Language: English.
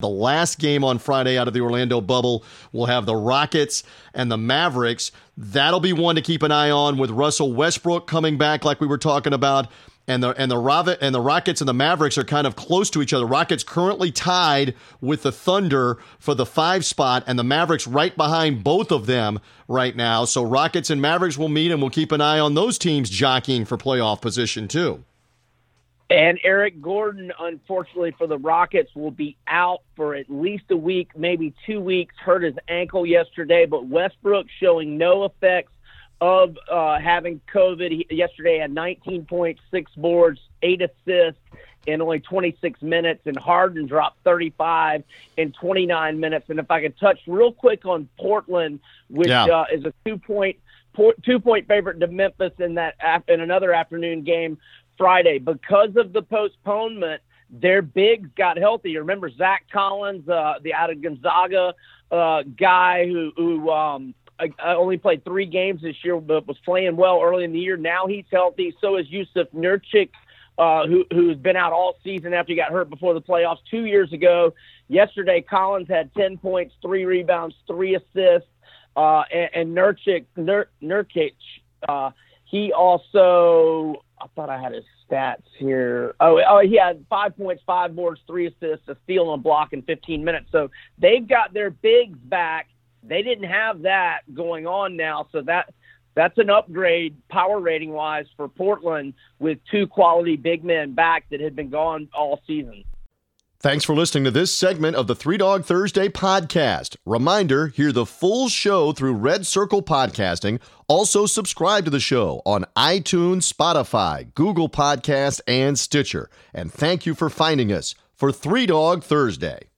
The last game on Friday out of the Orlando bubble will have the Rockets and the Mavericks. That'll be one to keep an eye on with Russell Westbrook coming back, like we were talking about. And the and the Rav- and the Rockets and the Mavericks are kind of close to each other. Rockets currently tied with the Thunder for the five spot, and the Mavericks right behind both of them right now. So Rockets and Mavericks will meet, and we'll keep an eye on those teams jockeying for playoff position too. And Eric Gordon, unfortunately for the Rockets, will be out for at least a week, maybe two weeks. Hurt his ankle yesterday, but Westbrook showing no effects of uh, having COVID. He, yesterday had 19.6 boards, eight assists in only 26 minutes, and Harden dropped 35 in 29 minutes. And if I could touch real quick on Portland, which yeah. uh, is a two point two point favorite to Memphis in that in another afternoon game Friday because of the postponement. Their bigs got healthy. Remember Zach Collins, uh, the out of Gonzaga uh, guy who who um, only played three games this year, but was playing well early in the year. Now he's healthy. So is Jusuf Nurkic, uh, who who's been out all season after he got hurt before the playoffs two years ago. Yesterday, Collins had ten points, three rebounds, three assists, uh, and, and Nurkic, Nur, Nurkic, uh, he also thought I had his stats here. Oh, oh, he had five points, five boards, three assists, a steal and a block in 15 minutes. So they've got their bigs back. They didn't have that going on now, so that that's an upgrade power rating wise for Portland with two quality big men back that had been gone all season. Thanks for listening to this segment of the Three Dog Thursday podcast. Reminder hear the full show through Red Circle Podcasting. Also, subscribe to the show on iTunes, Spotify, Google Podcasts, and Stitcher. And thank you for finding us for Three Dog Thursday.